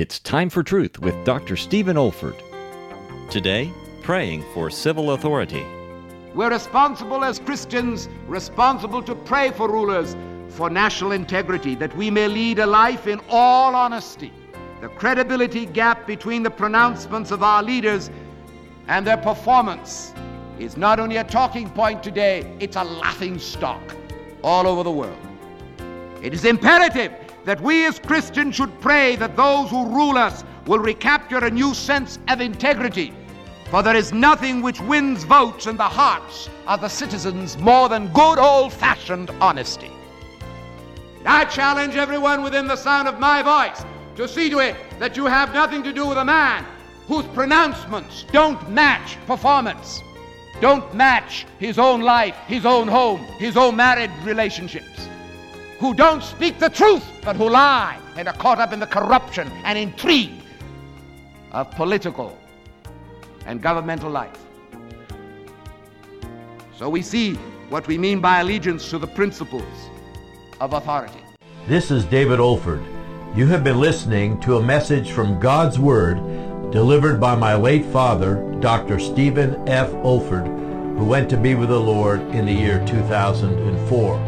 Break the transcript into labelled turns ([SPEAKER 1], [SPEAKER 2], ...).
[SPEAKER 1] It's Time for Truth with Dr. Stephen Olford. Today, praying for civil authority.
[SPEAKER 2] We're responsible as Christians, responsible to pray for rulers for national integrity, that we may lead a life in all honesty. The credibility gap between the pronouncements of our leaders and their performance is not only a talking point today, it's a laughing stock all over the world. It is imperative that we as Christians should pray that those who rule us will recapture a new sense of integrity. For there is nothing which wins votes in the hearts of the citizens more than good old fashioned honesty. I challenge everyone within the sound of my voice to see to it that you have nothing to do with a man whose pronouncements don't match performance, don't match his own life, his own home, his own married relationships who don't speak the truth, but who lie and are caught up in the corruption and intrigue of political and governmental life. So we see what we mean by allegiance to the principles of authority.
[SPEAKER 3] This is David Olford. You have been listening to a message from God's Word delivered by my late father, Dr. Stephen F. Olford, who went to be with the Lord in the year 2004.